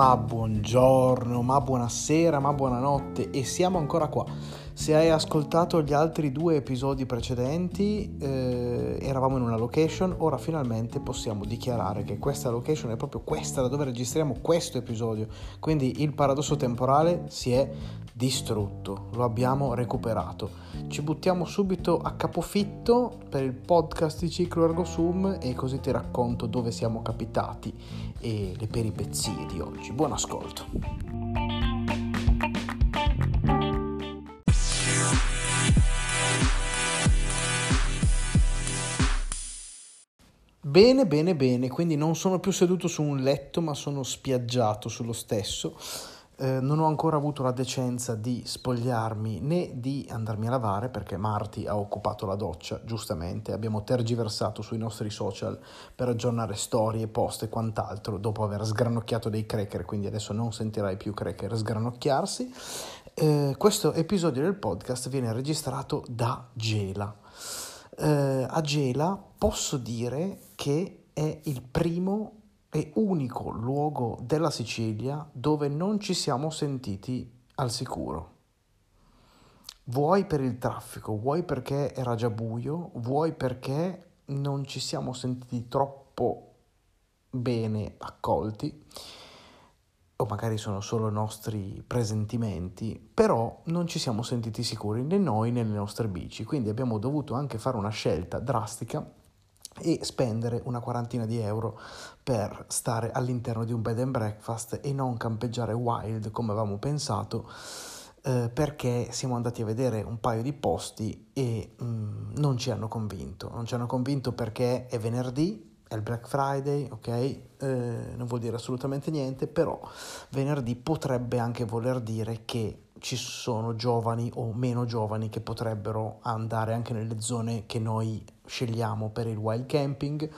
Ma buongiorno, ma buonasera, ma buonanotte e siamo ancora qua. Se hai ascoltato gli altri due episodi precedenti, eh, eravamo in una location, ora finalmente possiamo dichiarare che questa location è proprio questa da dove registriamo questo episodio. Quindi il paradosso temporale si è distrutto, lo abbiamo recuperato. Ci buttiamo subito a capofitto per il podcast di Ciclo Ergo Sum e così ti racconto dove siamo capitati e le peripezie di oggi. Buon ascolto. Bene, bene, bene, quindi non sono più seduto su un letto ma sono spiaggiato sullo stesso eh, non ho ancora avuto la decenza di spogliarmi né di andarmi a lavare perché Marti ha occupato la doccia, giustamente. Abbiamo tergiversato sui nostri social per aggiornare storie, post e quant'altro dopo aver sgranocchiato dei cracker, quindi adesso non sentirai più cracker sgranocchiarsi. Eh, questo episodio del podcast viene registrato da Gela. Eh, Gela posso dire che è il primo è unico luogo della Sicilia dove non ci siamo sentiti al sicuro. Vuoi per il traffico, vuoi perché era già buio, vuoi perché non ci siamo sentiti troppo bene accolti, o magari sono solo nostri presentimenti, però non ci siamo sentiti sicuri né noi né le nostre bici, quindi abbiamo dovuto anche fare una scelta drastica e spendere una quarantina di euro per stare all'interno di un bed and breakfast e non campeggiare wild come avevamo pensato eh, perché siamo andati a vedere un paio di posti e mh, mm, non ci hanno convinto. Non ci hanno convinto perché è venerdì è il Black Friday, ok? Eh, non vuol dire assolutamente niente, però venerdì potrebbe anche voler dire che ci sono giovani o meno giovani che potrebbero andare anche nelle zone che noi scegliamo per il wild camping.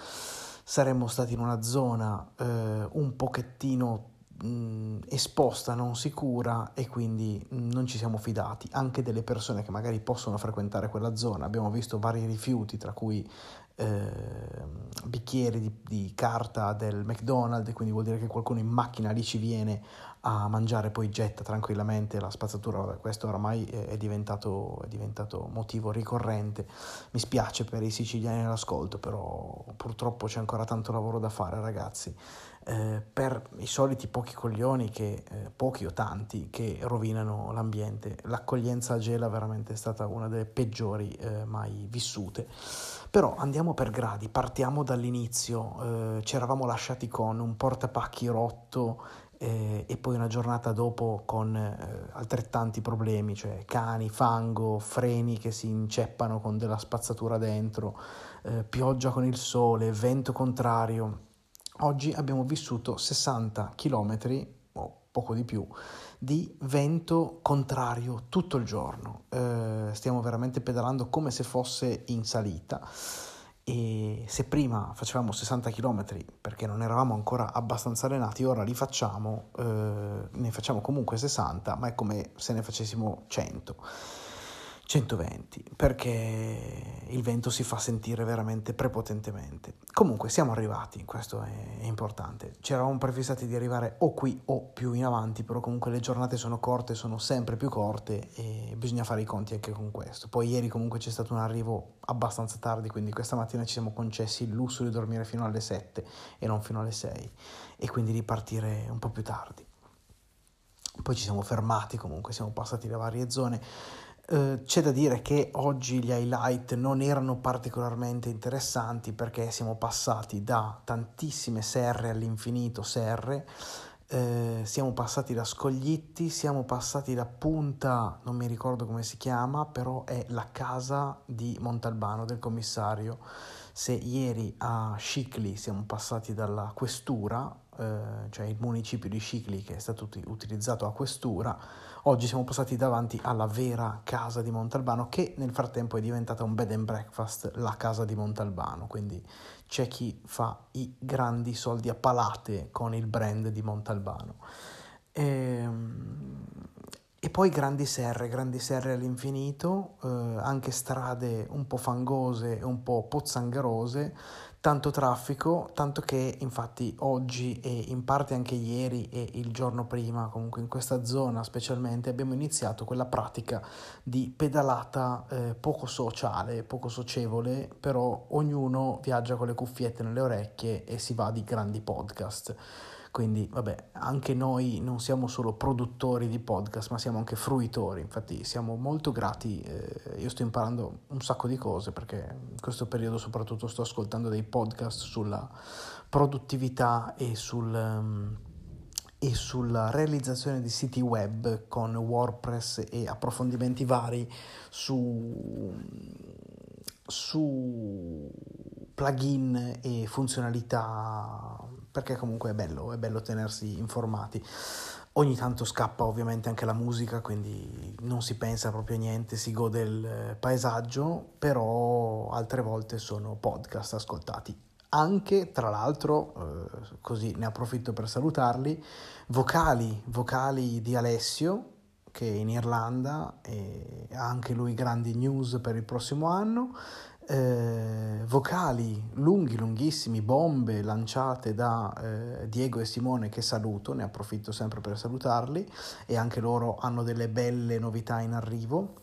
Saremmo stati in una zona eh, un pochettino mh, esposta, non sicura e quindi mh, non ci siamo fidati anche delle persone che magari possono frequentare quella zona. Abbiamo visto vari rifiuti, tra cui eh, bicchieri di, di, carta del McDonald's, quindi vuol dire che qualcuno in macchina lì ci viene a mangiare, poi getta tranquillamente la spazzatura. Vabbè, questo oramai è diventato, è diventato motivo ricorrente. Mi spiace per i siciliani all'ascolto, però purtroppo c'è ancora tanto lavoro da fare, ragazzi. Eh, per i soliti pochi coglioni, che, eh, pochi o tanti, che rovinano l'ambiente. L'accoglienza a Gela veramente è stata una delle peggiori eh, mai vissute. Però andiamo per gradi, partiamo dall'inizio. Eh, ci eravamo lasciati con un portapacchi rotto eh, e poi una giornata dopo con altrettanti problemi, cioè cani, fango, freni che si inceppano con della spazzatura dentro, pioggia con il sole, vento contrario Oggi abbiamo vissuto 60 km o poco di più di vento contrario tutto il giorno. Eh, stiamo veramente pedalando come se fosse in salita e se prima facevamo 60 km perché non eravamo ancora abbastanza allenati, ora li facciamo, eh, ne facciamo comunque 60, ma è come se ne facessimo 100. 120 perché il vento si fa sentire veramente prepotentemente. Comunque siamo arrivati, questo è, importante. Ci eravamo prefissati di arrivare o qui o più in avanti, però comunque le giornate sono corte, sono sempre più corte e bisogna fare i conti anche con questo. Poi ieri comunque c'è stato un arrivo abbastanza tardi, quindi questa mattina ci siamo concessi il lusso di dormire fino alle 7 e non fino alle 6 e quindi ripartire un po' più tardi. Poi ci siamo fermati comunque, siamo passati le varie zone eh, c'è da dire che oggi gli highlight non erano particolarmente interessanti perché siamo passati da tantissime serre all'infinito serre, eh, siamo passati da Scoglitti, siamo passati da Punta, non mi ricordo come si chiama, però è la casa di Montalbano del commissario. Se ieri a Scicli siamo passati dalla questura, eh, cioè il municipio di Scicli che è stato utilizzato a questura, Oggi siamo passati davanti alla vera casa di Montalbano che nel frattempo è diventata un bed and breakfast, la casa di Montalbano, quindi c'è chi fa i grandi soldi a palate con il brand di Montalbano. E, ehm, e poi grandi serre, grandi serre all'infinito, eh, anche strade un po' fangose e un po' pozzangherose, tanto traffico, tanto che infatti oggi e in parte anche ieri e il giorno prima, comunque in questa zona specialmente, abbiamo iniziato quella pratica di pedalata eh, poco sociale, poco socievole, però ognuno viaggia con le cuffiette nelle orecchie e si va di grandi podcast. Quindi, vabbè, anche noi non siamo solo produttori di podcast, ma siamo anche fruitori. Infatti, siamo molto grati. Eh, io sto imparando un sacco di cose perché in questo periodo, soprattutto, sto ascoltando dei podcast sulla produttività e sul. Um, e sulla realizzazione di siti web con WordPress e approfondimenti vari su, su plugin e funzionalità perché comunque è bello, è bello tenersi informati. Ogni tanto scappa ovviamente anche la musica, quindi non si pensa proprio a niente, si gode del paesaggio, però altre volte sono podcast ascoltati. Anche, tra l'altro, eh, così ne approfitto per salutarli, vocali, vocali di Alessio, che è in Irlanda ha anche lui grandi news per il prossimo anno, eh, vocali lunghi, lunghissimi, bombe lanciate da eh, Diego e Simone che saluto, ne approfitto sempre per salutarli e anche loro hanno delle belle novità in arrivo.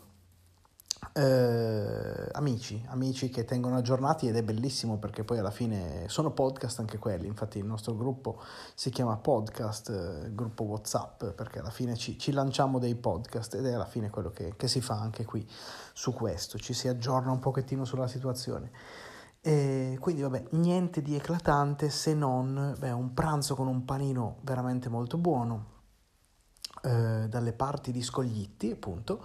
Eh, amici, amici che tengono aggiornati ed è bellissimo perché poi alla fine sono podcast anche quelli, infatti il nostro gruppo si chiama podcast, eh, gruppo Whatsapp, perché alla fine ci, ci, lanciamo dei podcast ed è alla fine quello che, che, si fa anche qui su questo, ci si aggiorna un pochettino sulla situazione. E quindi vabbè, niente di eclatante se non beh, un pranzo con un panino veramente molto buono eh, dalle parti di Scoglitti appunto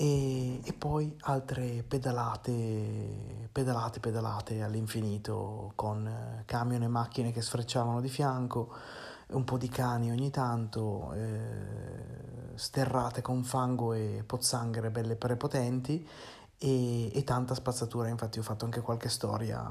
e, e, poi altre pedalate, pedalate, pedalate all'infinito con eh, camion e macchine che sfrecciavano di fianco, un po' di cani ogni tanto, eh, sterrate con fango e pozzanghere belle prepotenti e, e tanta spazzatura, infatti ho fatto anche qualche storia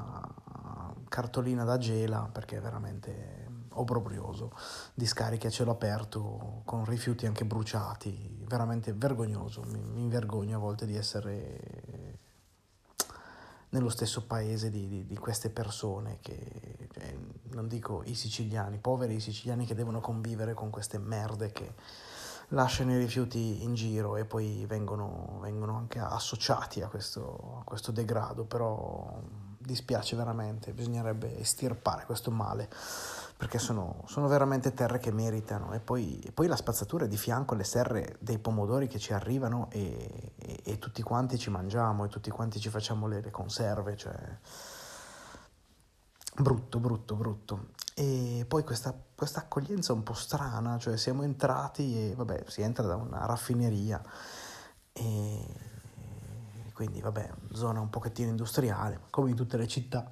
cartolina da gela perché veramente obbrobrioso, discariche a cielo aperto con rifiuti anche bruciati, veramente vergognoso, mi, mi vergogno a volte di essere nello stesso paese di, di, di queste persone che, cioè, non dico i siciliani, poveri siciliani che devono convivere con queste merde che lasciano i rifiuti in giro e poi vengono, vengono anche associati a questo, a questo degrado, però dispiace veramente, bisognerebbe estirpare questo male perché sono, sono, veramente terre che meritano e poi, e poi, la spazzatura è di fianco alle serre dei pomodori che ci arrivano e, e, e, tutti quanti ci mangiamo e tutti quanti ci facciamo le, le conserve, cioè brutto, brutto, brutto. E poi questa, questa accoglienza un po' strana, cioè siamo entrati e vabbè, si entra da una raffineria e quindi vabbè, zona un pochettino industriale, come in tutte le città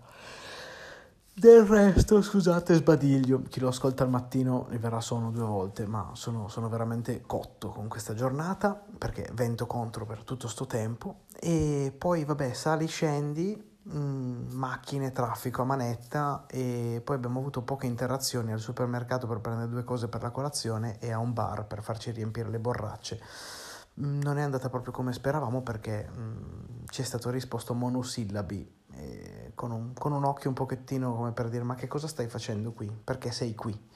del resto, scusate, sbadiglio. Chi lo ascolta al mattino ne verrà sonno due volte, ma sono, sono, veramente cotto con questa giornata perché vento contro per tutto sto tempo. E poi, vabbè, sali, scendi, mm, macchine, traffico a manetta e poi abbiamo avuto poche interazioni al supermercato per prendere due cose per la colazione e a un bar per farci riempire le borracce. Mm, non è andata proprio come speravamo perché mh, mm, ci è stato risposto monosillabi eh, con, un, con, un, occhio un pochettino come per dire ma che cosa stai facendo qui? Perché sei qui?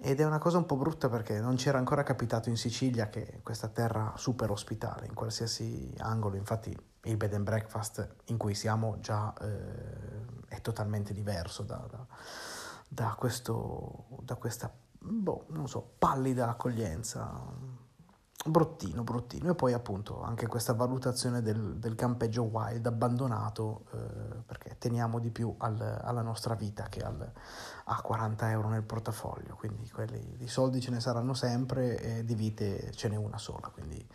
Ed è una cosa un po' brutta perché non c'era ancora capitato in Sicilia che questa terra super ospitale in qualsiasi angolo, infatti il bed and breakfast in cui siamo già eh, è totalmente diverso da, da, da, questo, da questa, boh, non so, pallida accoglienza bruttino, bruttino. E poi appunto anche questa valutazione del, del campeggio wild abbandonato eh, perché teniamo di più al, alla nostra vita che al, a 40 euro nel portafoglio. Quindi quelli di soldi ce ne saranno sempre e di vite ce n'è una sola. Quindi,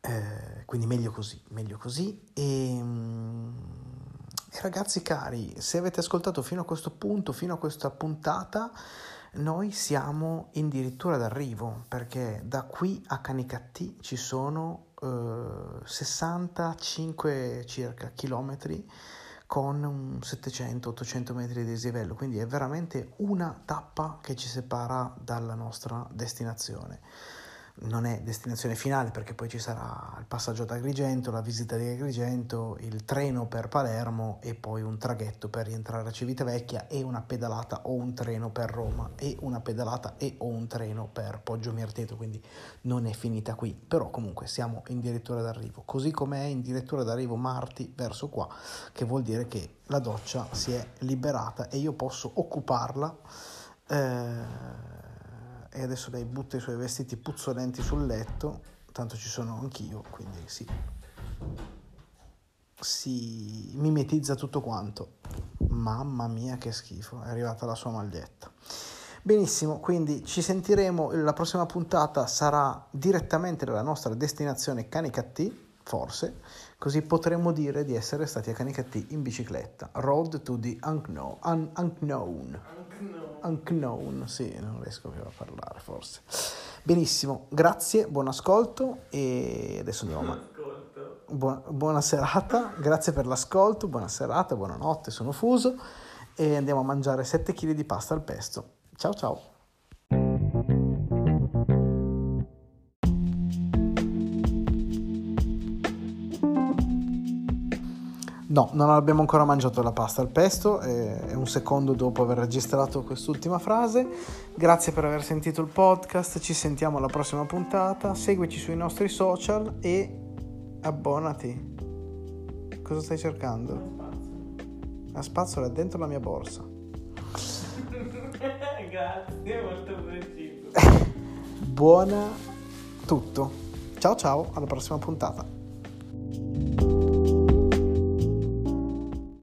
eh, quindi meglio così, meglio così. E, e ragazzi cari, se avete ascoltato fino a questo punto, fino a questa puntata, noi siamo addirittura d'arrivo perché da qui a Canicattì ci sono eh, 65 circa chilometri con un 700-800 metri di dislivello, quindi è veramente una tappa che ci separa dalla nostra destinazione non è destinazione finale perché poi ci sarà il passaggio ad Agrigento, la visita di Agrigento, il treno per Palermo e poi un traghetto per rientrare a Civitavecchia e una pedalata o un treno per Roma e una pedalata e o un treno per Poggio Mirteto, quindi non è finita qui, però comunque siamo in direttura d'arrivo, così come è in direttura d'arrivo Marti verso qua, che vuol dire che la doccia si è liberata e io posso occuparla. Eh, e adesso lei butta i suoi vestiti puzzolenti sul letto, tanto ci sono anch'io, quindi sì. Si mimetizza tutto quanto. Mamma mia che schifo, è arrivata la sua maglietta. Benissimo, quindi ci sentiremo, la prossima puntata sarà direttamente dalla nostra destinazione Canicattì, forse, così potremo dire di essere stati a Canicattì in bicicletta. Road to the unknown. Un- unknown unknown, sì, non riesco più a parlare forse. Benissimo, grazie, buon ascolto e adesso andiamo a... Buona, buona serata, grazie per l'ascolto, buona serata, buonanotte, sono fuso e andiamo a mangiare 7 kg di pasta al pesto. Ciao ciao! No, non abbiamo ancora mangiato la pasta al pesto, è un secondo dopo aver registrato quest'ultima frase. Grazie per aver sentito il podcast, ci sentiamo alla prossima puntata, seguici sui nostri social e abbonati. Cosa stai cercando? La spazzola è dentro la mia borsa. Grazie, molto preciso. Buona tutto. Ciao ciao, alla prossima puntata.